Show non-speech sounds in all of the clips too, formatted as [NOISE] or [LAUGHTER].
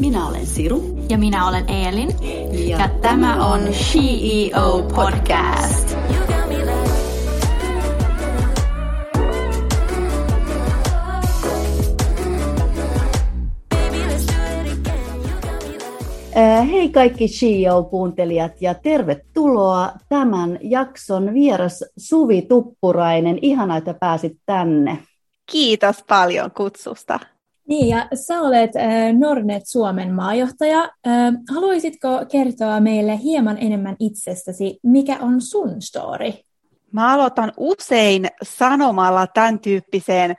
Minä olen Siru. Ja minä olen Eelin. Ja, ja tämä on CEO Podcast. Hei kaikki CEO-kuuntelijat ja tervetuloa tämän jakson vieras Suvi Tuppurainen. Ihana, että pääsit tänne. Kiitos paljon kutsusta. Niin, ja sä olet äh, Nornet Suomen maajohtaja. Äh, haluaisitko kertoa meille hieman enemmän itsestäsi? Mikä on sun story? Mä aloitan usein sanomalla tämän tyyppiseen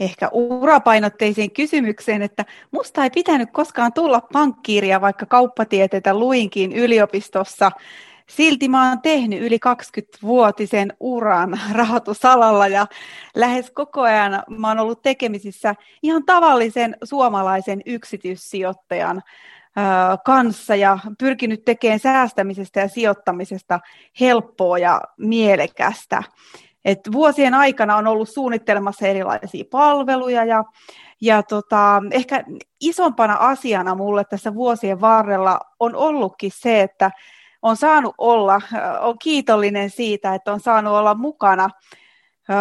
ehkä urapainotteiseen kysymykseen, että musta ei pitänyt koskaan tulla pankkiiria, vaikka kauppatieteitä luinkin yliopistossa Silti mä oon tehnyt yli 20-vuotisen uran rahoitusalalla ja lähes koko ajan mä oon ollut tekemisissä ihan tavallisen suomalaisen yksityissijoittajan kanssa ja pyrkinyt tekemään säästämisestä ja sijoittamisesta helppoa ja mielekästä. Et vuosien aikana on ollut suunnittelemassa erilaisia palveluja ja, ja tota, ehkä isompana asiana mulle tässä vuosien varrella on ollutkin se, että on saanut olla, on kiitollinen siitä, että on saanut olla mukana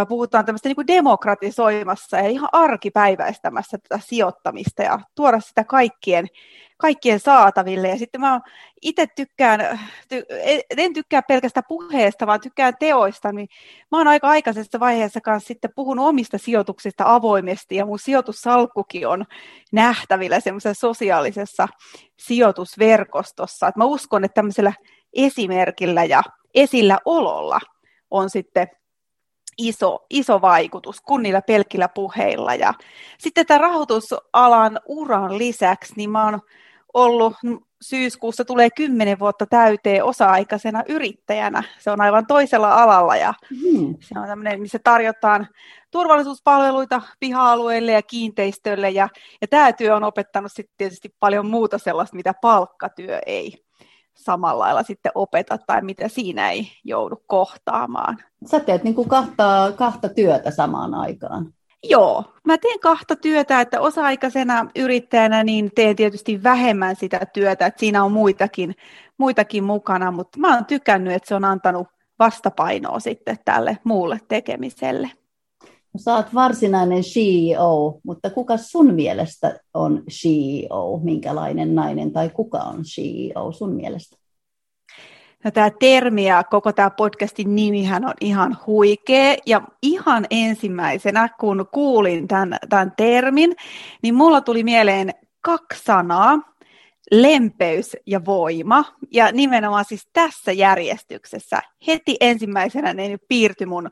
puhutaan tämmöistä niin kuin demokratisoimassa ja ihan arkipäiväistämässä tätä sijoittamista ja tuoda sitä kaikkien, kaikkien saataville. Ja sitten mä itse tykkään, ty, en tykkää pelkästään puheesta, vaan tykkään teoista, niin mä oon aika aikaisessa vaiheessa kanssa sitten puhunut omista sijoituksista avoimesti, ja mun sijoitussalkkukin on nähtävillä semmoisessa sosiaalisessa sijoitusverkostossa. Et mä uskon, että tämmöisellä esimerkillä ja esillä ololla on sitten iso, iso vaikutus kuin niillä pelkillä puheilla. Ja sitten tämän rahoitusalan uran lisäksi, niin mä oon ollut syyskuussa tulee kymmenen vuotta täyteen osa-aikaisena yrittäjänä. Se on aivan toisella alalla ja mm. se on tämmöinen, missä tarjotaan turvallisuuspalveluita piha-alueille ja kiinteistöille ja, ja tämä työ on opettanut sitten tietysti paljon muuta sellaista, mitä palkkatyö ei samalla lailla sitten opeta tai mitä siinä ei joudu kohtaamaan. Sä teet niin kuin kahta, kahta työtä samaan aikaan. Joo, mä teen kahta työtä, että osa-aikaisena yrittäjänä niin teen tietysti vähemmän sitä työtä, että siinä on muitakin, muitakin mukana, mutta mä oon tykännyt, että se on antanut vastapainoa sitten tälle muulle tekemiselle. Oot varsinainen CEO, mutta kuka sun mielestä on CEO? Minkälainen nainen tai kuka on CEO sun mielestä? No, tämä termi ja koko tämä podcastin nimihän on ihan huikea. Ja ihan ensimmäisenä, kun kuulin tämän, tämän termin, niin mulla tuli mieleen kaksi sanaa lempeys ja voima. Ja nimenomaan siis tässä järjestyksessä heti ensimmäisenä ne piirtyi mun,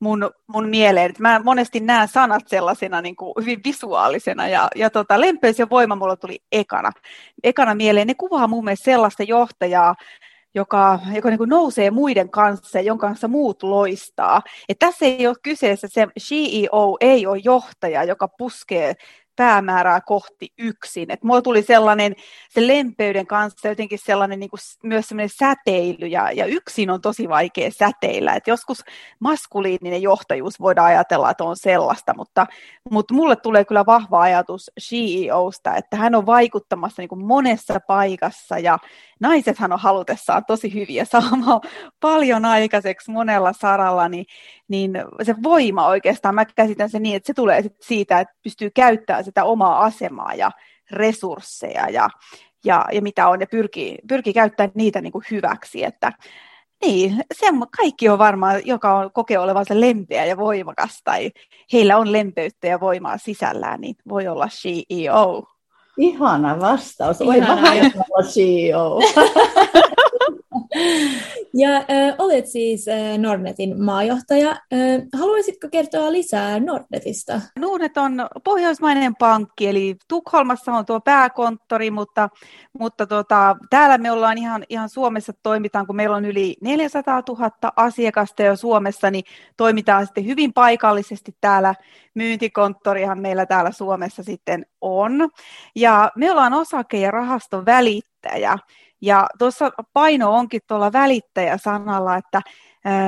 mun, mun mieleen. Mä monesti näen sanat sellaisena niin kuin hyvin visuaalisena ja, ja tota, lempeys ja voima mulla tuli ekana, ekana mieleen. Ne kuvaa mun mielestä sellaista johtajaa, joka, joka niin kuin nousee muiden kanssa ja jonka kanssa muut loistaa. Et tässä ei ole kyseessä se CEO, ei ole johtaja, joka puskee päämäärää kohti yksin. Et mulla tuli sellainen se lempeyden kanssa jotenkin sellainen niin kuin myös sellainen säteily, ja, ja yksin on tosi vaikea säteillä. Et joskus maskuliininen johtajuus voidaan ajatella, että on sellaista, mutta, mutta mulle tulee kyllä vahva ajatus CEOsta, että hän on vaikuttamassa niin kuin monessa paikassa, ja naisethan on halutessaan tosi hyviä saamaan [LAUGHS] paljon aikaiseksi monella saralla, niin, niin se voima oikeastaan, mä käsitän sen niin, että se tulee siitä, että pystyy käyttämään sitä omaa asemaa ja resursseja ja, ja, ja mitä on, ja pyrkii, pyrkii käyttämään niitä niin kuin hyväksi, että niin, se kaikki on varmaan, joka on, kokee olevansa lempeä ja voimakas, tai heillä on lempeyttä ja voimaa sisällään, niin voi olla CEO. Ihana vastaus. Oi olla CEO. Ja äh, olet siis äh, Nordnetin maajohtaja. Äh, haluaisitko kertoa lisää Nordnetista? Nordnet on pohjoismainen pankki, eli Tukholmassa on tuo pääkonttori, mutta, mutta tota, täällä me ollaan ihan, ihan Suomessa toimitaan, kun meillä on yli 400 000 asiakasta jo Suomessa, niin toimitaan sitten hyvin paikallisesti täällä. Myyntikonttorihan meillä täällä Suomessa sitten on. Ja me ollaan osake- ja rahaston välittäjä. Ja tuossa paino onkin tuolla välittäjä-sanalla, että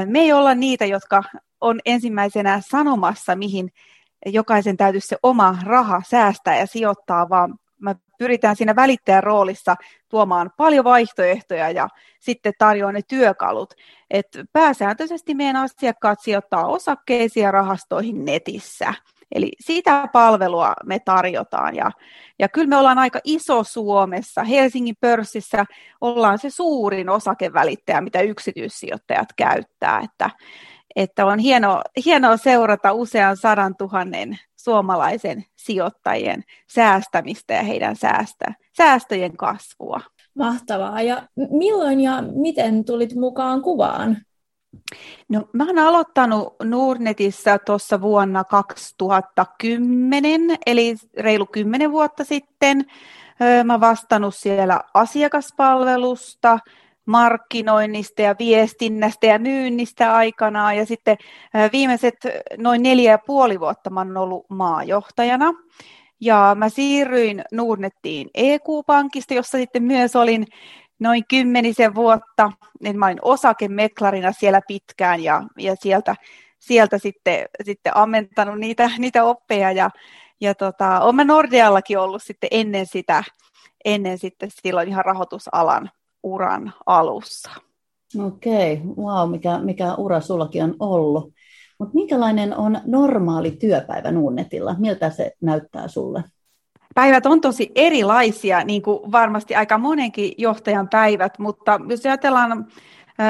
me ei olla niitä, jotka on ensimmäisenä sanomassa, mihin jokaisen täytyisi se oma raha säästää ja sijoittaa, vaan mä pyritään siinä välittäjän roolissa tuomaan paljon vaihtoehtoja ja sitten tarjoaa ne työkalut. Et pääsääntöisesti meidän asiakkaat sijoittaa osakkeisiin ja rahastoihin netissä. Eli siitä palvelua me tarjotaan ja, ja kyllä me ollaan aika iso Suomessa. Helsingin pörssissä ollaan se suurin osakevälittäjä, mitä yksityissijoittajat käyttää. Että, että on hienoa, hienoa seurata usean sadan tuhannen suomalaisen sijoittajien säästämistä ja heidän säästä, säästöjen kasvua. Mahtavaa. Ja milloin ja miten tulit mukaan kuvaan? No, mä olen aloittanut Nordnetissä tuossa vuonna 2010, eli reilu 10 vuotta sitten. Mä vastannut siellä asiakaspalvelusta, markkinoinnista ja viestinnästä ja myynnistä aikanaan. Ja sitten viimeiset noin neljä ja puoli vuotta mä olen ollut maajohtajana. Ja mä siirryin Nordnettiin EQ-pankista, jossa sitten myös olin noin kymmenisen vuotta. Niin mä olin osakemeklarina siellä pitkään ja, ja sieltä, sieltä sitten, sitten ammentanut niitä, niitä oppeja. Ja, ja tota, olen Nordeallakin ollut sitten ennen sitä, ennen sitten silloin ihan rahoitusalan uran alussa. Okei, okay. wow, mikä, mikä ura sullakin on ollut. Mutta minkälainen on normaali työpäivä Nuunnetilla? Miltä se näyttää sulle? Päivät on tosi erilaisia, niin kuin varmasti aika monenkin johtajan päivät, mutta jos ajatellaan,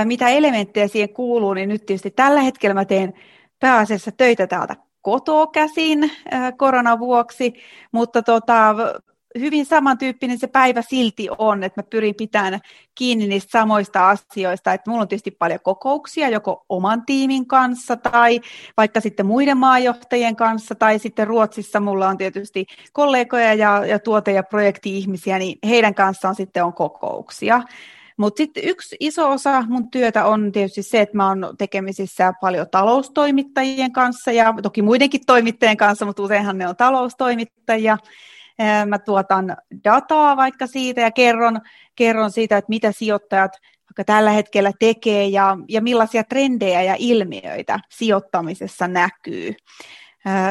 mitä elementtejä siihen kuuluu, niin nyt tietysti tällä hetkellä mä teen pääasiassa töitä täältä kotoa käsin koronan vuoksi, mutta tota, hyvin samantyyppinen se päivä silti on, että mä pyrin pitämään kiinni niistä samoista asioista, että mulla on tietysti paljon kokouksia joko oman tiimin kanssa tai vaikka sitten muiden maajohtajien kanssa. Tai sitten Ruotsissa mulla on tietysti kollegoja ja, ja tuote- ja projekti-ihmisiä, niin heidän kanssaan sitten on kokouksia. Mutta sitten yksi iso osa mun työtä on tietysti se, että mä oon tekemisissä paljon taloustoimittajien kanssa ja toki muidenkin toimittajien kanssa, mutta useinhan ne on taloustoimittajia mä tuotan dataa vaikka siitä ja kerron, kerron siitä, että mitä sijoittajat vaikka tällä hetkellä tekee ja, ja millaisia trendejä ja ilmiöitä sijoittamisessa näkyy.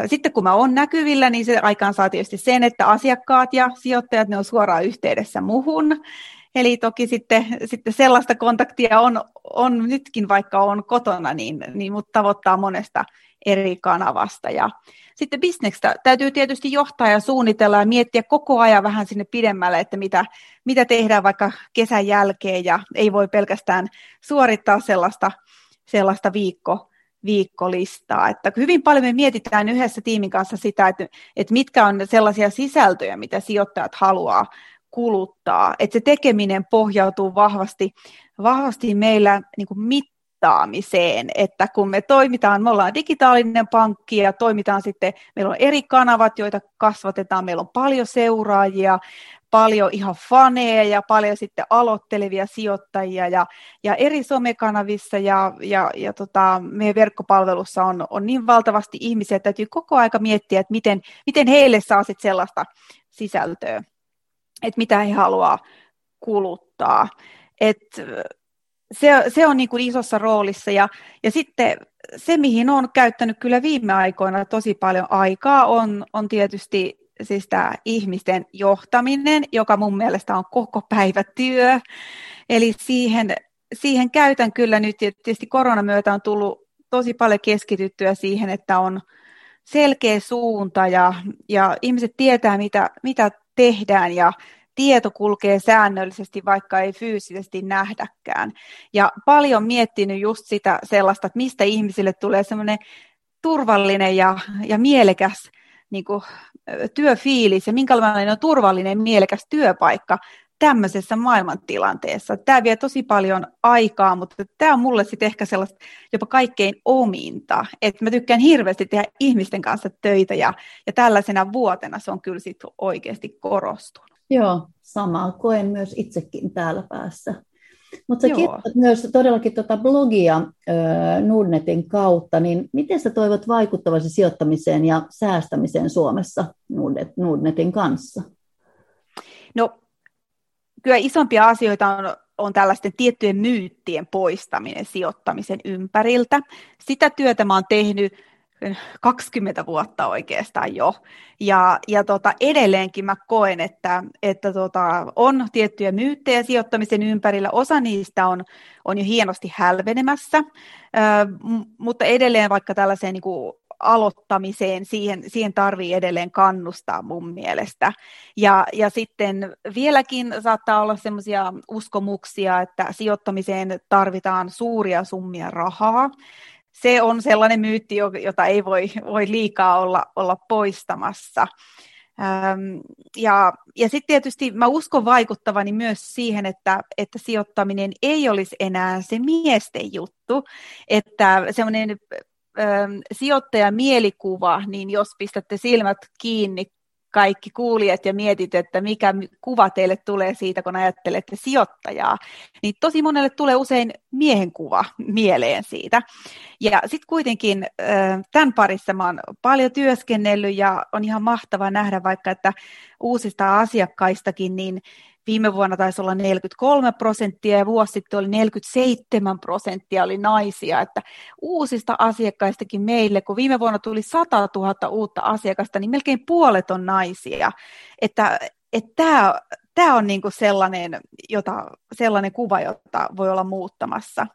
Sitten kun mä oon näkyvillä, niin se aikaan saa tietysti sen, että asiakkaat ja sijoittajat ne on suoraan yhteydessä muhun. Eli toki sitten, sitten sellaista kontaktia on, on nytkin, vaikka on kotona, niin, niin mut tavoittaa monesta eri kanavasta. Ja sitten bisnekstä täytyy tietysti johtaa ja suunnitella ja miettiä koko ajan vähän sinne pidemmälle, että mitä, mitä tehdään vaikka kesän jälkeen ja ei voi pelkästään suorittaa sellaista, sellaista viikko, viikkolistaa. Että hyvin paljon me mietitään yhdessä tiimin kanssa sitä, että, että mitkä on sellaisia sisältöjä, mitä sijoittajat haluaa kuluttaa. Että se tekeminen pohjautuu vahvasti, vahvasti meillä niin kuin mit, mittaamiseen, että kun me toimitaan, me ollaan digitaalinen pankki ja toimitaan sitten, meillä on eri kanavat, joita kasvatetaan, meillä on paljon seuraajia, paljon ihan faneja ja paljon sitten aloittelevia sijoittajia ja, ja eri somekanavissa ja, ja, ja tota, meidän verkkopalvelussa on, on niin valtavasti ihmisiä, että täytyy koko aika miettiä, että miten, miten heille saa sitten sellaista sisältöä, että mitä he haluaa kuluttaa. Et se, se on niin kuin isossa roolissa ja, ja sitten se, mihin on käyttänyt kyllä viime aikoina tosi paljon aikaa, on, on tietysti siis tämä ihmisten johtaminen, joka mun mielestä on koko päivä työ. Eli siihen, siihen käytän kyllä nyt, tietysti koronan myötä on tullut tosi paljon keskityttyä siihen, että on selkeä suunta ja, ja ihmiset tietää, mitä, mitä tehdään ja tieto kulkee säännöllisesti, vaikka ei fyysisesti nähdäkään. Ja paljon miettinyt just sitä sellaista, että mistä ihmisille tulee semmoinen turvallinen ja, ja mielekäs niin kuin, työfiilis ja minkälainen on turvallinen mielekäs työpaikka tämmöisessä maailmantilanteessa. Tämä vie tosi paljon aikaa, mutta tämä on mulle sitten ehkä sellaista jopa kaikkein ominta, että mä tykkään hirveästi tehdä ihmisten kanssa töitä ja, ja tällaisena vuotena se on kyllä sitten oikeasti korostunut. Joo, samaa koen myös itsekin täällä päässä. Mutta sä myös todellakin tuota blogia Nordnetin kautta, niin miten sä toivot vaikuttavasi sijoittamiseen ja säästämiseen Suomessa Nordnet, Nordnetin kanssa? No, kyllä isompia asioita on, on tällaisten tiettyjen myyttien poistaminen sijoittamisen ympäriltä. Sitä työtä mä oon tehnyt 20 vuotta oikeastaan jo. Ja, ja tota, edelleenkin mä koen, että, että tota, on tiettyjä myyttejä sijoittamisen ympärillä. Osa niistä on, on jo hienosti hälvenemässä, ö, mutta edelleen vaikka tällaiseen niin kuin aloittamiseen, siihen, siihen tarvii edelleen kannustaa mun mielestä. Ja, ja sitten vieläkin saattaa olla sellaisia uskomuksia, että sijoittamiseen tarvitaan suuria summia rahaa. Se on sellainen myytti, jota ei voi, voi liikaa olla, olla poistamassa. ja ja sitten tietysti mä uskon vaikuttavani myös siihen, että, että sijoittaminen ei olisi enää se miesten juttu, että semmoinen sijoittajamielikuvaa, niin jos pistätte silmät kiinni kaikki kuulijat ja mietit, että mikä kuva teille tulee siitä, kun ajattelette sijoittajaa, niin tosi monelle tulee usein miehen kuva mieleen siitä. Ja sitten kuitenkin tämän parissa mä oon paljon työskennellyt ja on ihan mahtava nähdä vaikka, että uusista asiakkaistakin, niin Viime vuonna taisi olla 43 prosenttia ja vuosi sitten oli 47 prosenttia oli naisia. Että uusista asiakkaistakin meille, kun viime vuonna tuli 100 000 uutta asiakasta, niin melkein puolet on naisia. Että, että tämä, tämä on niin kuin sellainen, jota, sellainen kuva, jota voi olla muuttamassa.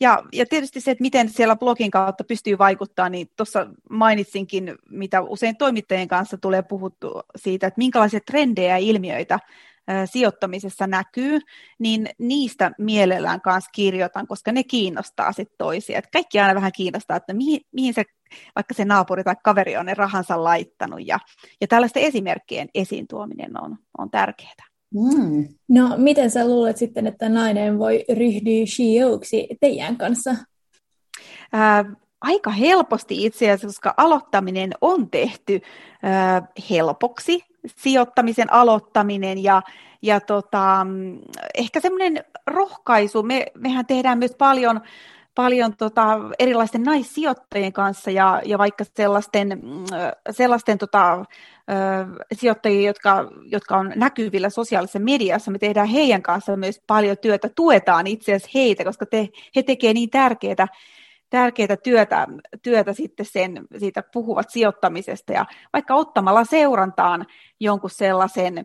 Ja, ja tietysti se, että miten siellä blogin kautta pystyy vaikuttaa, niin tuossa mainitsinkin, mitä usein toimittajien kanssa tulee puhuttu siitä, että minkälaisia trendejä ja ilmiöitä sijoittamisessa näkyy, niin niistä mielellään kanssa kirjoitan, koska ne kiinnostaa sitten toisia. Et kaikki aina vähän kiinnostaa, että mihin, mihin se, vaikka se naapuri tai kaveri on ne rahansa laittanut. Ja, ja tällaisten esimerkkien esiin tuominen on, on tärkeää. Mm. No, miten sä luulet sitten, että nainen voi ryhdyä shioksi teidän kanssa? Ää, aika helposti itse asiassa, koska aloittaminen on tehty ää, helpoksi sijoittamisen aloittaminen ja, ja tota, ehkä semmoinen rohkaisu. Me, mehän tehdään myös paljon, paljon tota, erilaisten naissijoittajien kanssa ja, ja vaikka sellaisten, sellaisten tota, sijoittajia, jotka, jotka on näkyvillä sosiaalisessa mediassa. Me tehdään heidän kanssa myös paljon työtä, tuetaan itse asiassa heitä, koska te, he tekevät niin tärkeää tärkeää työtä, työtä sitten sen, siitä puhuvat sijoittamisesta ja vaikka ottamalla seurantaan jonkun sellaisen,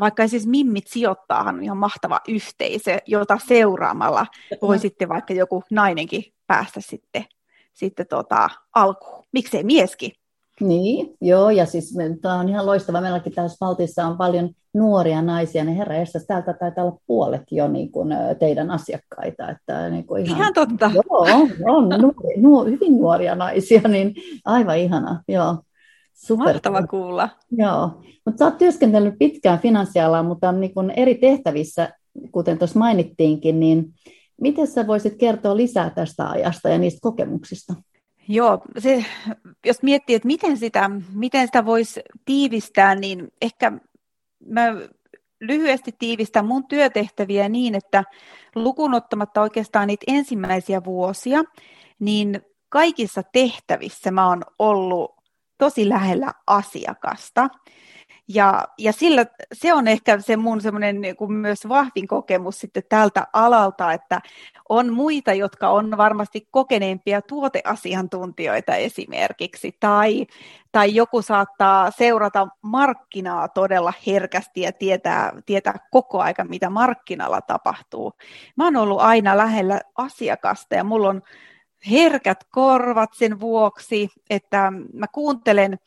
vaikka siis Mimmit sijoittaahan on ihan mahtava yhteisö, jota seuraamalla voi sitten vaikka joku nainenkin päästä sitten, sitten tota, alkuun. Miksei mieskin? Niin, joo, ja siis tämä on ihan loistava. Meilläkin tässä Valtissa on paljon nuoria naisia, niin herra estäs, täältä taitaa olla puolet jo niin kuin, teidän asiakkaita. Että, niin kuin ihan, ihan totta. Joo, on, on nuori, nuori, hyvin nuoria naisia, niin aivan ihana, joo. Super. Mahtava kuulla. Joo, mutta sä oot työskennellyt pitkään finanssialalla, mutta niin kuin eri tehtävissä, kuten tuossa mainittiinkin, niin miten sä voisit kertoa lisää tästä ajasta ja niistä kokemuksista? Joo, se, jos miettii, että miten sitä, miten sitä voisi tiivistää, niin ehkä mä lyhyesti tiivistän mun työtehtäviä niin, että lukunottamatta oikeastaan niitä ensimmäisiä vuosia, niin kaikissa tehtävissä mä oon ollut tosi lähellä asiakasta. Ja, ja sillä, se on ehkä se mun semmoinen niin kuin myös vahvin kokemus sitten tältä alalta, että on muita, jotka on varmasti kokeneempia tuoteasiantuntijoita esimerkiksi, tai, tai joku saattaa seurata markkinaa todella herkästi ja tietää, tietää koko aika, mitä markkinalla tapahtuu. Mä oon ollut aina lähellä asiakasta ja mulla on herkät korvat sen vuoksi, että mä kuuntelen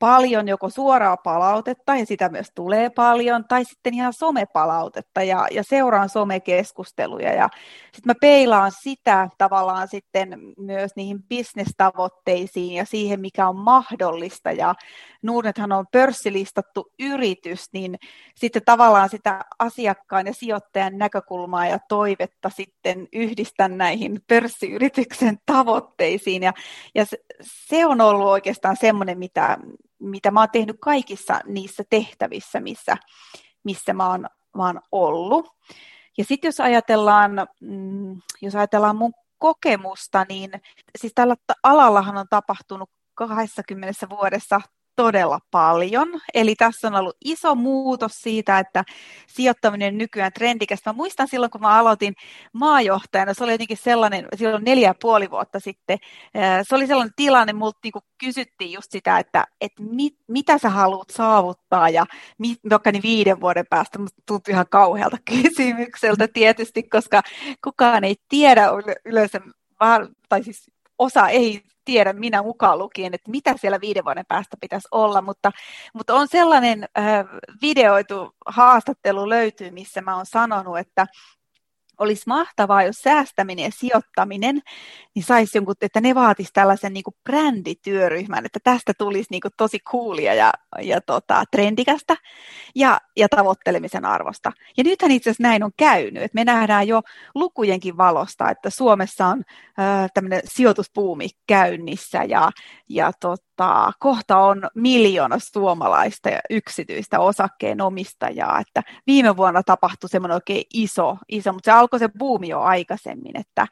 paljon joko suoraa palautetta, ja sitä myös tulee paljon, tai sitten ihan somepalautetta, ja, ja seuraan somekeskusteluja, ja sitten mä peilaan sitä tavallaan sitten myös niihin bisnestavoitteisiin ja siihen, mikä on mahdollista, ja Nordnethan on pörssilistattu yritys, niin sitten tavallaan sitä asiakkaan ja sijoittajan näkökulmaa ja toivetta sitten yhdistän näihin pörssiyrityksen tavoitteisiin, ja, ja se, se on ollut oikeastaan semmoinen, mitä mitä mä oon tehnyt kaikissa niissä tehtävissä, missä, missä mä oon, mä oon ollut. Ja sitten jos ajatellaan, mm, jos ajatellaan mun kokemusta, niin siis tällä alallahan on tapahtunut 20 vuodessa todella paljon. Eli tässä on ollut iso muutos siitä, että sijoittaminen nykyään trendikästä. Mä muistan silloin, kun mä aloitin maajohtajana, se oli jotenkin sellainen, silloin neljä ja puoli vuotta sitten, se oli sellainen tilanne, multa niin kysyttiin just sitä, että, että mit, mitä sä haluat saavuttaa ja vaikka niin viiden vuoden päästä, musta tuntui ihan kauhealta [LAUGHS] kysymykseltä tietysti, koska kukaan ei tiedä yleensä, tai siis osa ei tiedä, minä mukaan lukien, että mitä siellä viiden vuoden päästä pitäisi olla, mutta, mutta on sellainen äh, videoitu haastattelu löytyy, missä mä oon sanonut, että olisi mahtavaa, jos säästäminen ja sijoittaminen, niin saisi jonkun, että ne vaatisi tällaisen niin kuin brändityöryhmän, että tästä tulisi niin kuin tosi coolia ja, ja tota, trendikästä ja, ja tavoittelemisen arvosta. Ja nythän itse asiassa näin on käynyt, että me nähdään jo lukujenkin valosta, että Suomessa on äh, tämmöinen sijoituspuumi käynnissä ja, ja tota, kohta on miljoona suomalaista ja yksityistä osakkeenomistajaa, että viime vuonna tapahtui semmoinen oikein iso, iso mutta se alkoi se buumi jo aikaisemmin, että,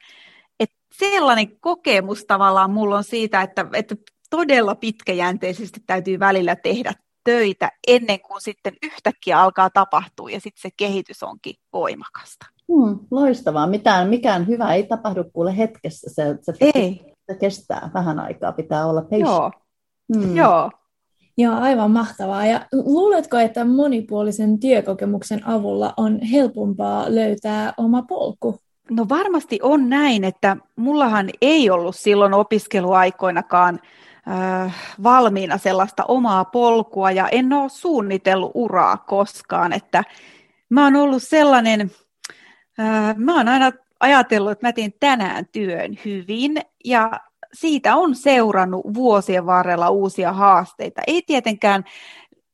että sellainen kokemus tavallaan mulla on siitä, että, että todella pitkäjänteisesti täytyy välillä tehdä töitä ennen kuin sitten yhtäkkiä alkaa tapahtua ja sitten se kehitys onkin voimakasta. Hmm, loistavaa. Mitään, mikään hyvä ei tapahdu kuule hetkessä. Se, se, ei. se kestää vähän aikaa, pitää olla patient. Joo. Hmm. Joo. Joo, aivan mahtavaa. Ja luuletko, että monipuolisen työkokemuksen avulla on helpompaa löytää oma polku? No varmasti on näin, että mullahan ei ollut silloin opiskeluaikoinakaan äh, valmiina sellaista omaa polkua ja en ole suunnitellut uraa koskaan, että mä oon ollut sellainen, äh, mä oon aina ajatellut, että mä teen tänään työn hyvin ja siitä on seurannut vuosien varrella uusia haasteita. Ei tietenkään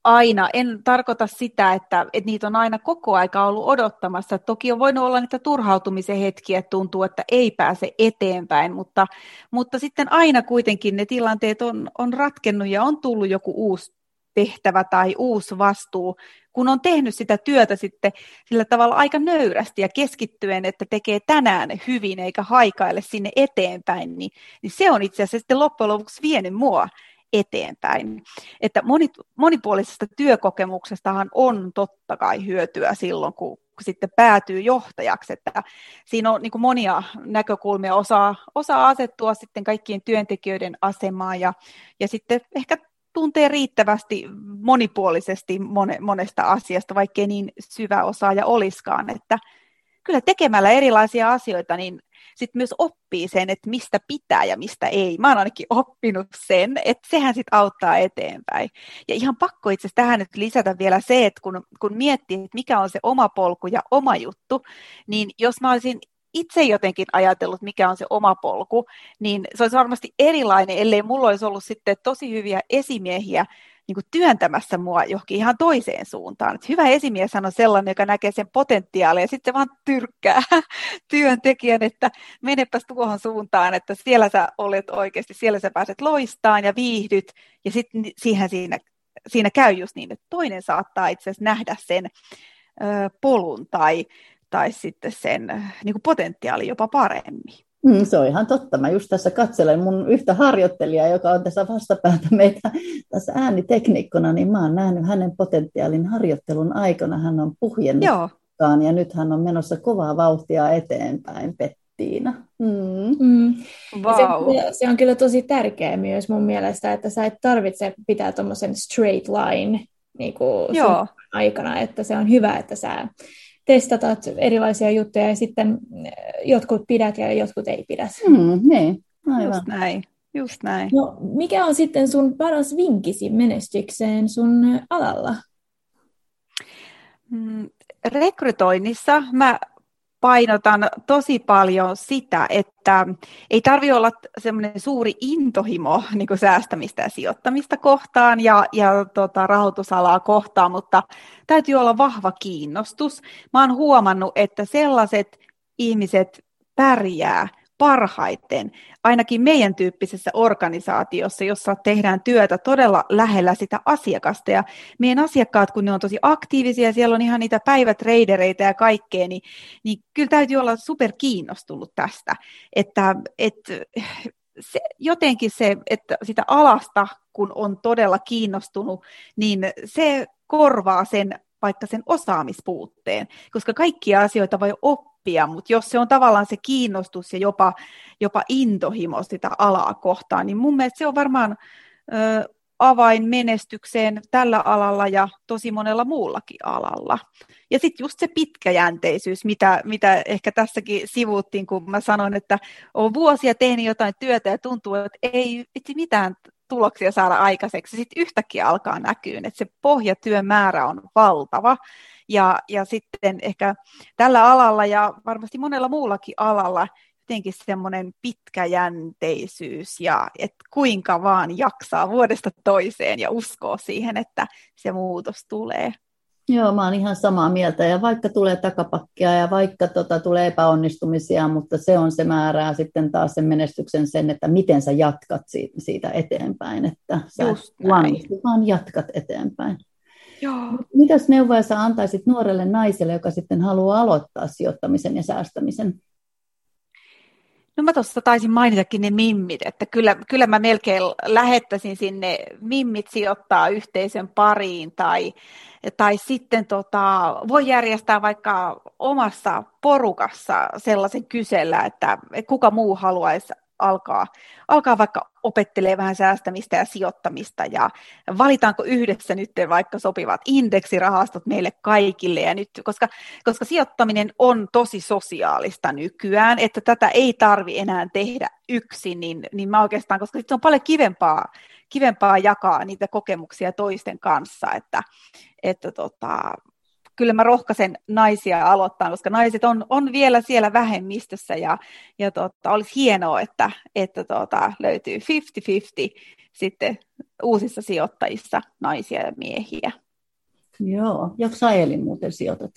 aina, en tarkoita sitä, että, että niitä on aina koko aika ollut odottamassa. Toki on voinut olla niitä turhautumisen hetkiä, että tuntuu, että ei pääse eteenpäin, mutta, mutta sitten aina kuitenkin ne tilanteet on, on ratkennut ja on tullut joku uusi tehtävä tai uusi vastuu, kun on tehnyt sitä työtä sitten sillä tavalla aika nöyrästi ja keskittyen, että tekee tänään hyvin eikä haikaile sinne eteenpäin, niin, niin se on itse asiassa sitten loppujen lopuksi vienyt mua eteenpäin. Että moni, monipuolisesta työkokemuksestahan on totta kai hyötyä silloin, kun, kun sitten päätyy johtajaksi, että siinä on niin monia näkökulmia, osaa, osaa asettua sitten kaikkien työntekijöiden asemaan ja, ja sitten ehkä tuntee riittävästi monipuolisesti monesta asiasta, vaikkei niin syvä osaaja oliskaan, että kyllä tekemällä erilaisia asioita, niin sitten myös oppii sen, että mistä pitää ja mistä ei. Mä oon ainakin oppinut sen, että sehän sitten auttaa eteenpäin. Ja ihan pakko itse asiassa tähän nyt lisätä vielä se, että kun, kun miettii, että mikä on se oma polku ja oma juttu, niin jos mä olisin itse jotenkin ajatellut, mikä on se oma polku, niin se olisi varmasti erilainen, ellei mulla olisi ollut sitten tosi hyviä esimiehiä niin kuin työntämässä mua johonkin ihan toiseen suuntaan. Että hyvä esimies on sellainen, joka näkee sen potentiaalia ja sitten vaan tyrkkää [LAUGHS] työntekijän, että menepäs tuohon suuntaan, että siellä sä olet oikeasti, siellä sä pääset loistaan ja viihdyt ja sitten siihen siinä, siinä käy just niin, että toinen saattaa itse asiassa nähdä sen ö, polun tai tai sitten sen niin kuin potentiaali jopa paremmin. Mm, se on ihan totta. Mä just tässä katselen mun yhtä harjoittelijaa, joka on tässä vastapäätä meitä tässä äänitekniikkona, niin mä oon nähnyt hänen potentiaalin harjoittelun aikana. Hän on puhjennut Joo. ja nyt hän on menossa kovaa vauhtia eteenpäin, Pettiina. Mm. Mm. Wow. Se, se on kyllä tosi tärkeää myös mun mielestä, että sä et tarvitse pitää tuommoisen straight line niin kuin aikana, että se on hyvä, että sä testatat erilaisia juttuja ja sitten eh, jotkut pidät ja jotkut ei pidä. Mm, niin, aivan. Just näin. Just näin. No, mikä on sitten sun paras vinkisi menestykseen sun alalla? Mm, rekrytoinnissa mä painotan tosi paljon sitä, että ei tarvitse olla semmoinen suuri intohimo [LAUGHS] niin kuin säästämistä ja sijoittamista kohtaan ja, ja tota, rahoitusalaa kohtaan, mutta täytyy olla vahva kiinnostus. Mä oon huomannut, että sellaiset ihmiset pärjää parhaiten, ainakin meidän tyyppisessä organisaatiossa, jossa tehdään työtä todella lähellä sitä asiakasta. Ja meidän asiakkaat, kun ne on tosi aktiivisia, siellä on ihan niitä päivätreidereitä ja kaikkea, niin, niin kyllä täytyy olla super kiinnostunut tästä. Että, et, se, jotenkin se, että sitä alasta, kun on todella kiinnostunut, niin se korvaa sen vaikka sen osaamispuutteen, koska kaikkia asioita voi oppia, mutta jos se on tavallaan se kiinnostus ja jopa, jopa intohimo sitä alaa kohtaan, niin mun mielestä se on varmaan ö, avain menestykseen tällä alalla ja tosi monella muullakin alalla. Ja sitten just se pitkäjänteisyys, mitä, mitä ehkä tässäkin sivuttiin, kun mä sanoin, että on vuosia tehnyt jotain työtä ja tuntuu, että ei itse mitään tuloksia saada aikaiseksi. Sitten yhtäkkiä alkaa näkyä, että se pohjatyön määrä on valtava. Ja, ja sitten ehkä tällä alalla ja varmasti monella muullakin alalla jotenkin semmoinen pitkäjänteisyys ja että kuinka vaan jaksaa vuodesta toiseen ja uskoo siihen, että se muutos tulee. Joo, mä oon ihan samaa mieltä. Ja vaikka tulee takapakkia ja vaikka tota, tulee epäonnistumisia, mutta se on se määrää sitten taas sen menestyksen sen, että miten sä jatkat siitä eteenpäin. Että sä vaan jatkat eteenpäin. Joo. Mitäs neuvoja sä antaisit nuorelle naiselle, joka sitten haluaa aloittaa sijoittamisen ja säästämisen? No mä tuossa taisin mainitakin ne mimmit, että kyllä, kyllä mä melkein lähettäisin sinne mimmit sijoittaa yhteisön pariin tai, tai sitten tota, voi järjestää vaikka omassa porukassa sellaisen kysellä, että kuka muu haluaisi alkaa, alkaa vaikka opettelee vähän säästämistä ja sijoittamista ja valitaanko yhdessä nyt vaikka sopivat indeksirahastot meille kaikille. Ja nyt, koska, koska sijoittaminen on tosi sosiaalista nykyään, että tätä ei tarvi enää tehdä yksin, niin, niin mä oikeastaan, koska se on paljon kivempaa, kivempaa jakaa niitä kokemuksia toisten kanssa, että, että tota, kyllä mä rohkaisen naisia aloittaa, koska naiset on, on vielä siellä vähemmistössä ja, ja tota, olisi hienoa, että, että tota, löytyy 50-50 sitten uusissa sijoittajissa naisia ja miehiä. Joo, joko sä Elin muuten sijoitat?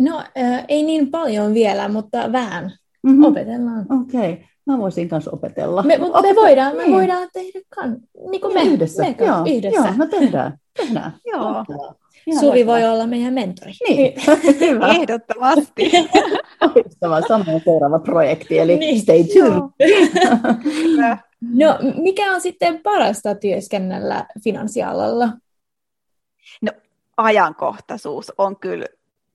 No äh, ei niin paljon vielä, mutta vähän mm-hmm. opetellaan. Okei. Okay. Mä voisin kanssa opetella. Me, mutta me voidaan, me niin. voidaan tehdä kan, niin kuin me, yhdessä. Me joo, yhdessä. Joo, me tehdään. tehdään. joo. Ihan Suvi voi olla meidän mentori. Niin, [LAUGHS] hyvä. Ehdottomasti. Loistava, samoin seuraava projekti, eli niin. stay tuned. no, mikä on sitten parasta työskennellä finanssialalla? No, ajankohtaisuus on kyllä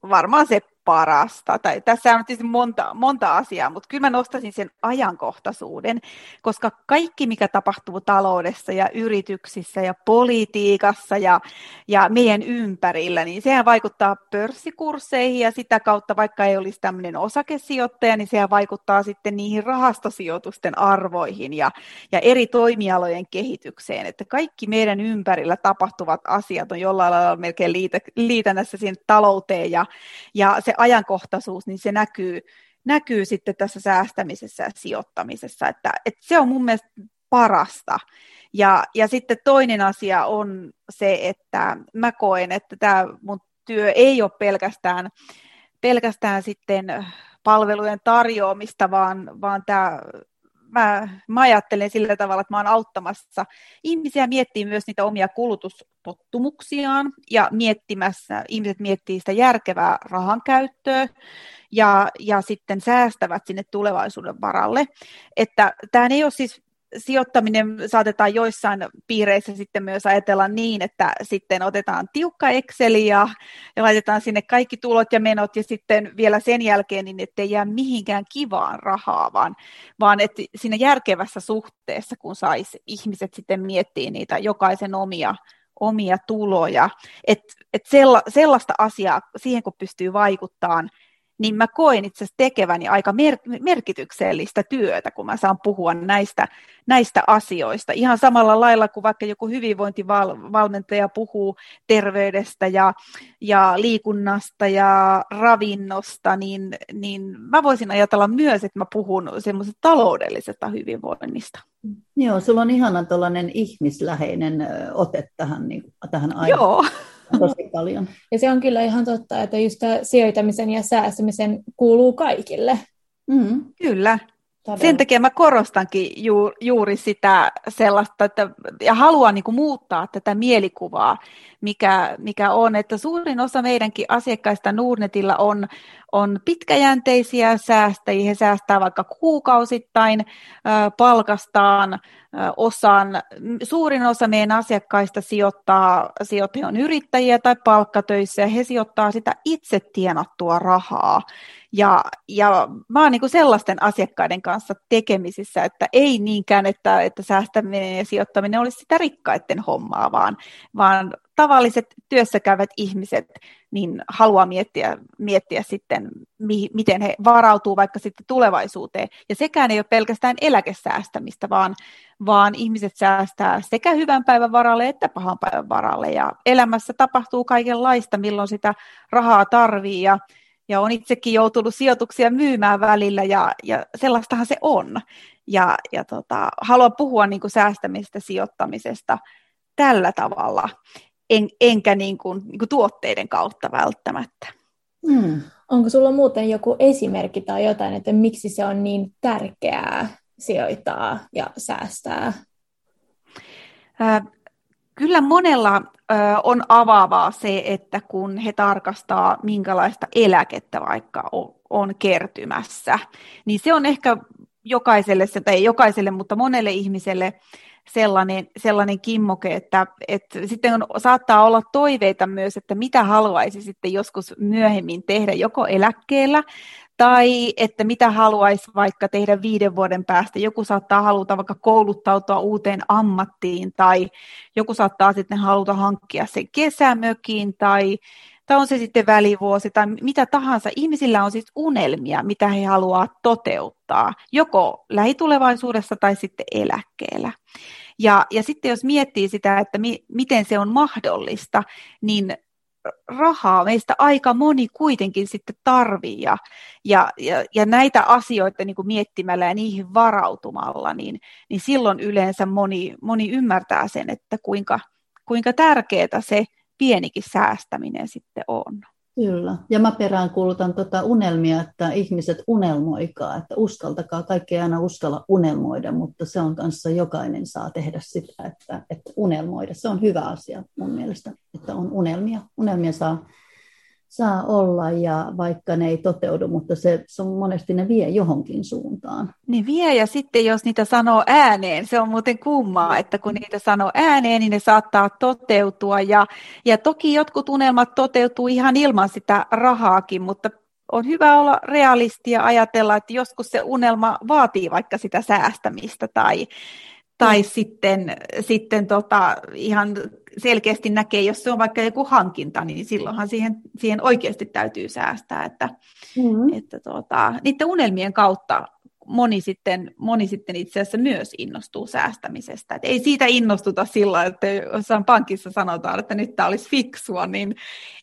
varmaan se parasta. Tai, tässä on tietysti monta, monta asiaa, mutta kyllä mä nostaisin sen ajankohtaisuuden, koska kaikki, mikä tapahtuu taloudessa ja yrityksissä ja politiikassa ja, ja meidän ympärillä, niin sehän vaikuttaa pörssikursseihin ja sitä kautta, vaikka ei olisi tämmöinen osakesijoittaja, niin sehän vaikuttaa sitten niihin rahastosijoitusten arvoihin ja, ja eri toimialojen kehitykseen. Että kaikki meidän ympärillä tapahtuvat asiat on jollain lailla melkein liitä, liitännässä siihen talouteen ja, ja se se ajankohtaisuus, niin se näkyy, näkyy sitten tässä säästämisessä ja sijoittamisessa, että, että se on mun mielestä parasta. Ja, ja sitten toinen asia on se, että mä koen, että tämä mun työ ei ole pelkästään, pelkästään sitten palvelujen tarjoamista, vaan, vaan tämä mä, mä ajattelen sillä tavalla, että mä oon auttamassa ihmisiä miettimään myös niitä omia kulutustottumuksiaan ja miettimässä, ihmiset miettii sitä järkevää rahan käyttöä ja, ja sitten säästävät sinne tulevaisuuden varalle. Että tämä ei ole siis sijoittaminen saatetaan joissain piireissä sitten myös ajatella niin, että sitten otetaan tiukka Exceli ja, ja laitetaan sinne kaikki tulot ja menot ja sitten vielä sen jälkeen niin ettei jää mihinkään kivaan rahaa, vaan, vaan että siinä järkevässä suhteessa, kun saisi ihmiset sitten miettiä niitä jokaisen omia omia tuloja, että et sellaista asiaa, siihen kun pystyy vaikuttamaan, niin mä koen itse asiassa tekeväni aika mer- merkityksellistä työtä, kun mä saan puhua näistä, näistä asioista. Ihan samalla lailla kuin vaikka joku hyvinvointivalmentaja puhuu terveydestä ja, ja liikunnasta ja ravinnosta, niin, niin mä voisin ajatella myös, että mä puhun semmoisesta taloudellisesta hyvinvoinnista. Joo, sulla on ihana tuollainen ihmisläheinen ote tähän, niin, tähän aikaan. Joo tosi paljon. Ja se on kyllä ihan totta, että just sijoitamisen ja säästämisen kuuluu kaikille. Mm, kyllä. Todella. Sen takia mä korostankin ju, juuri sitä sellaista, että, ja haluan niin kuin muuttaa tätä mielikuvaa, mikä, mikä on, että suurin osa meidänkin asiakkaista Nordnetilla on, on pitkäjänteisiä säästäjiä, he säästää vaikka kuukausittain palkastaan osan, suurin osa meidän asiakkaista sijoittaa, sijoittaa on yrittäjiä tai palkkatöissä ja he sijoittaa sitä itse tienattua rahaa. Ja, ja mä oon niin sellaisten asiakkaiden kanssa tekemisissä, että ei niinkään, että, että säästäminen ja sijoittaminen olisi sitä rikkaiden hommaa, vaan, vaan tavalliset työssäkäyvät ihmiset niin haluaa miettiä, miettiä sitten, mi, miten he varautuu vaikka sitten tulevaisuuteen. Ja sekään ei ole pelkästään eläkesäästämistä, vaan, vaan ihmiset säästää sekä hyvän päivän varalle että pahan päivän varalle. Ja elämässä tapahtuu kaikenlaista, milloin sitä rahaa tarvii. Ja, ja on itsekin joutunut sijoituksia myymään välillä ja, ja sellaistahan se on. Ja, ja tota, haluan puhua niin kuin säästämistä, sijoittamisesta tällä tavalla en, enkä niin kuin, niin kuin tuotteiden kautta välttämättä. Hmm. Onko sulla muuten joku esimerkki tai jotain, että miksi se on niin tärkeää sijoittaa ja säästää? Äh, kyllä monella äh, on avaavaa se, että kun he tarkastaa, minkälaista eläkettä vaikka on, on kertymässä, niin se on ehkä jokaiselle, tai ei jokaiselle, mutta monelle ihmiselle sellainen, sellainen kimmoke, että, että sitten on, saattaa olla toiveita myös, että mitä haluaisi sitten joskus myöhemmin tehdä, joko eläkkeellä tai että mitä haluaisi vaikka tehdä viiden vuoden päästä. Joku saattaa haluta vaikka kouluttautua uuteen ammattiin tai joku saattaa sitten haluta hankkia sen kesämökin tai tai on se sitten välivuosi tai mitä tahansa. Ihmisillä on siis unelmia, mitä he haluaa toteuttaa, joko lähitulevaisuudessa tai sitten eläkkeellä. Ja, ja sitten jos miettii sitä, että mi, miten se on mahdollista, niin rahaa meistä aika moni kuitenkin sitten tarvii ja, ja, ja, näitä asioita niin kuin miettimällä ja niihin varautumalla, niin, niin silloin yleensä moni, moni ymmärtää sen, että kuinka, kuinka tärkeää se pienikin säästäminen sitten on. Kyllä, ja mä perään kuulutan tuota unelmia, että ihmiset unelmoikaa, että uskaltakaa, kaikki ei aina uskalla unelmoida, mutta se on kanssa jokainen saa tehdä sitä, että, että unelmoida. Se on hyvä asia mun mielestä, että on unelmia. Unelmia saa saa olla ja vaikka ne ei toteudu, mutta se, se on monesti ne vie johonkin suuntaan. Ne vie ja sitten jos niitä sanoo ääneen, se on muuten kummaa, että kun niitä sanoo ääneen, niin ne saattaa toteutua ja, ja toki jotkut unelmat toteutuu ihan ilman sitä rahaakin, mutta on hyvä olla realistia ajatella, että joskus se unelma vaatii vaikka sitä säästämistä tai, tai mm. sitten, sitten tota, ihan selkeästi näkee, jos se on vaikka joku hankinta, niin silloinhan siihen, siihen oikeasti täytyy säästää. Että, mm-hmm. että tota, niiden unelmien kautta moni sitten, moni sitten itse asiassa myös innostuu säästämisestä. Et ei siitä innostuta sillä, että jossain pankissa sanotaan, että nyt tämä olisi fiksua, niin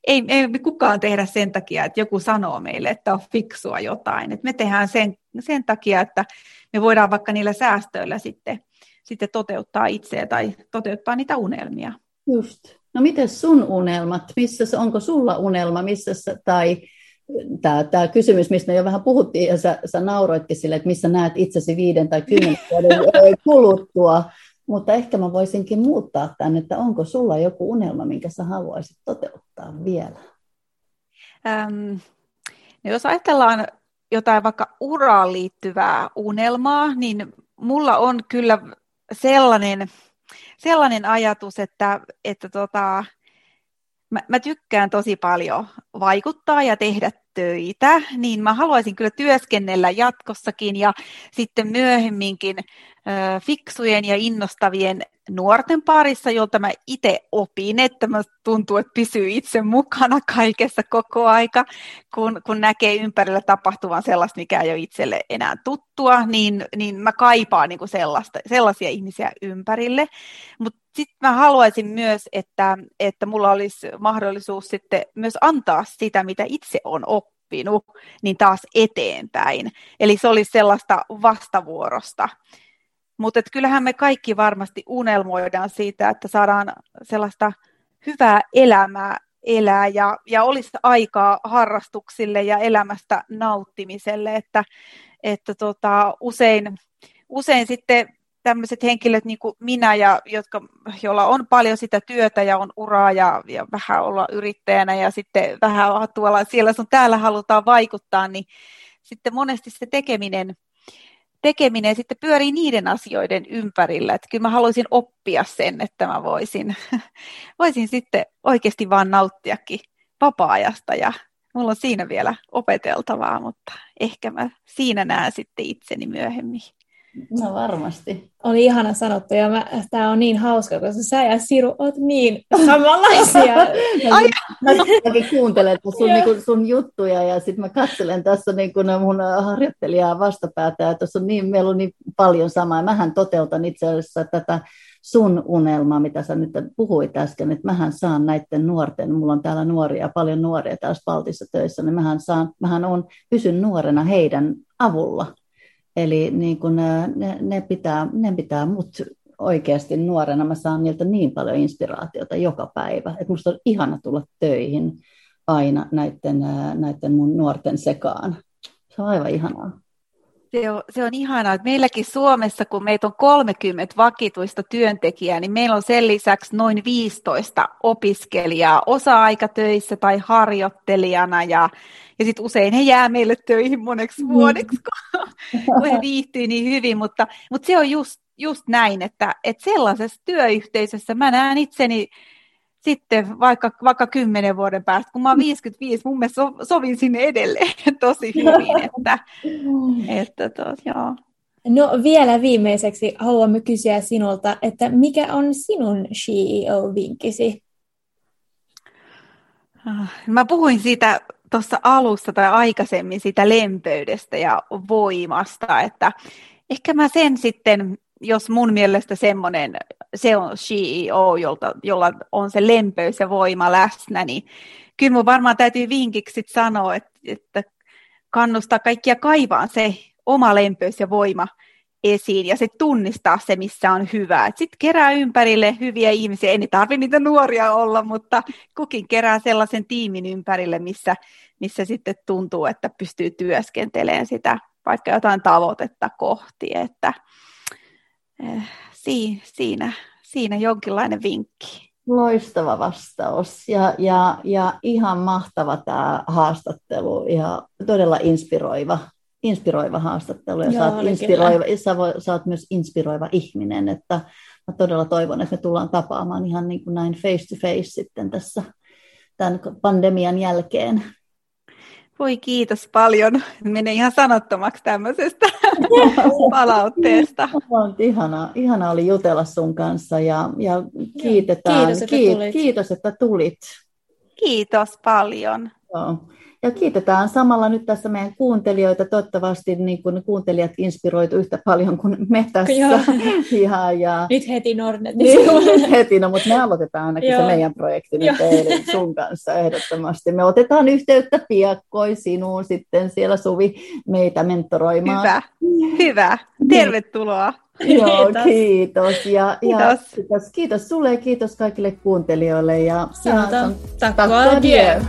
ei, ei kukaan tehdä sen takia, että joku sanoo meille, että on fiksua jotain. Et me tehdään sen, sen takia, että me voidaan vaikka niillä säästöillä sitten, sitten toteuttaa itseä tai toteuttaa niitä unelmia. Just. No miten sun unelmat? Missä, onko sulla unelma? Missä tai tämä, tämä kysymys, mistä me jo vähän puhuttiin, ja sä, sä nauroitkin sille, että missä näet itsesi viiden tai kymmenen [LAUGHS] vuoden kuluttua, mutta ehkä mä voisinkin muuttaa tämän, että onko sulla joku unelma, minkä sä haluaisit toteuttaa vielä? Ähm, no jos ajatellaan jotain vaikka uraan liittyvää unelmaa, niin mulla on kyllä sellainen, sellainen ajatus, että, että tota, mä, mä tykkään tosi paljon vaikuttaa ja tehdä töitä, niin mä haluaisin kyllä työskennellä jatkossakin ja sitten myöhemminkin fiksujen ja innostavien nuorten parissa, jolta mä itse opin, että mä tuntuu, että pysyy itse mukana kaikessa koko aika, kun, kun näkee ympärillä tapahtuvan sellaista, mikä ei ole itselle enää tuttua, niin, niin mä kaipaan niin kuin sellaista, sellaisia ihmisiä ympärille. Mutta sitten mä haluaisin myös, että, että mulla olisi mahdollisuus sitten myös antaa sitä, mitä itse on oppinut, niin taas eteenpäin. Eli se olisi sellaista vastavuorosta. Mutta kyllähän me kaikki varmasti unelmoidaan siitä, että saadaan sellaista hyvää elämää elää ja, ja olisi aikaa harrastuksille ja elämästä nauttimiselle, että, että tota, usein, usein sitten tämmöiset henkilöt niin kuin minä, ja, jotka, joilla on paljon sitä työtä ja on uraa ja, ja vähän olla yrittäjänä ja sitten vähän tuolla siellä sun täällä halutaan vaikuttaa, niin sitten monesti se tekeminen, tekeminen sitten pyörii niiden asioiden ympärillä. Että kyllä mä haluaisin oppia sen, että mä voisin, [LAUGHS] voisin sitten oikeasti vaan nauttiakin vapaa-ajasta ja mulla on siinä vielä opeteltavaa, mutta ehkä mä siinä näen sitten itseni myöhemmin. No varmasti. Oli ihana sanottu ja tämä on niin hauska, koska sä ja Siru oot niin samanlaisia. [LAUGHS] mä, mäkin kuuntelen sun, niin sun juttuja ja sitten mä katselen tässä niin kun mun harjoittelijaa vastapäätä ja tuossa on niin, meillä on niin paljon samaa. Mähän toteutan itse asiassa tätä sun unelmaa, mitä sä nyt puhuit äsken, että mähän saan näiden nuorten, mulla on täällä nuoria, paljon nuoria täällä Spaltissa töissä, niin mähän, saan, mähän on, pysyn nuorena heidän avulla Eli niin kun ne, ne, pitää, ne pitää mut oikeasti nuorena. Mä saan niiltä niin paljon inspiraatiota joka päivä, että musta on ihana tulla töihin aina näiden, näiden mun nuorten sekaan. Se on aivan ihanaa. Se on, se on ihanaa, että meilläkin Suomessa, kun meitä on 30 vakituista työntekijää, niin meillä on sen lisäksi noin 15 opiskelijaa osa-aikatöissä tai harjoittelijana, ja, ja sitten usein he jää meille töihin moneksi mm. vuodeksi, kun, kun he viihtyy niin hyvin, mutta, mutta se on just, just näin, että, että sellaisessa työyhteisössä mä näen itseni sitten vaikka, vaikka kymmenen vuoden päästä, kun mä oon 55, mun mielestä so, sovin sinne edelleen [LAUGHS] tosi hyvin, [LAUGHS] että, että tos, joo. No vielä viimeiseksi haluamme kysyä sinulta, että mikä on sinun CEO-vinkkisi? Ah, mä puhuin siitä tuossa alussa tai aikaisemmin siitä lempöydestä ja voimasta, että ehkä mä sen sitten jos mun mielestä semmoinen, se on CEO, jolta, jolla on se lempöys ja voima läsnä, niin kyllä mun varmaan täytyy vinkiksi sanoa, että, että kannustaa kaikkia kaivaa se oma lempöys ja voima esiin ja sitten tunnistaa se, missä on hyvää. Sitten kerää ympärille hyviä ihmisiä, ei tarvitse niitä nuoria olla, mutta kukin kerää sellaisen tiimin ympärille, missä, missä sitten tuntuu, että pystyy työskentelemään sitä vaikka jotain tavoitetta kohti, että, si, siinä, siinä jonkinlainen vinkki. Loistava vastaus ja, ja, ja ihan mahtava tämä haastattelu ja todella inspiroiva, inspiroiva haastattelu ja Joo, sä, oot inspiroiva, sä, voi, sä oot myös inspiroiva ihminen, että mä todella toivon, että me tullaan tapaamaan ihan niin kuin näin face to face sitten tässä tämän pandemian jälkeen. Voi kiitos paljon. Menee ihan sanottomaksi tämmöisestä [LAUGHS] palautteesta. On ihana, ihana oli jutella sun kanssa ja, ja kiitetään. Kiitos, että tulit. Kiitos, että tulit. Kiitos paljon. Joo. Ja kiitetään samalla nyt tässä meidän kuuntelijoita. Toivottavasti niin kun kuuntelijat inspiroitu yhtä paljon kuin me tässä. [LAUGHS] Ja, ja... Nyt heti Nornet. Niin, heti, no, mutta me aloitetaan ainakin Joo. se meidän projekti nyt eilen sun kanssa ehdottomasti. Me otetaan yhteyttä piakkoin sinuun sitten siellä Suvi meitä mentoroimaan. Hyvä, hyvä. Tervetuloa. Joo, kiitos. kiitos. Ja, kiitos. Ja kiitos. Kiitos sulle ja kiitos kaikille kuuntelijoille. Ja Sanotaan takko adieu.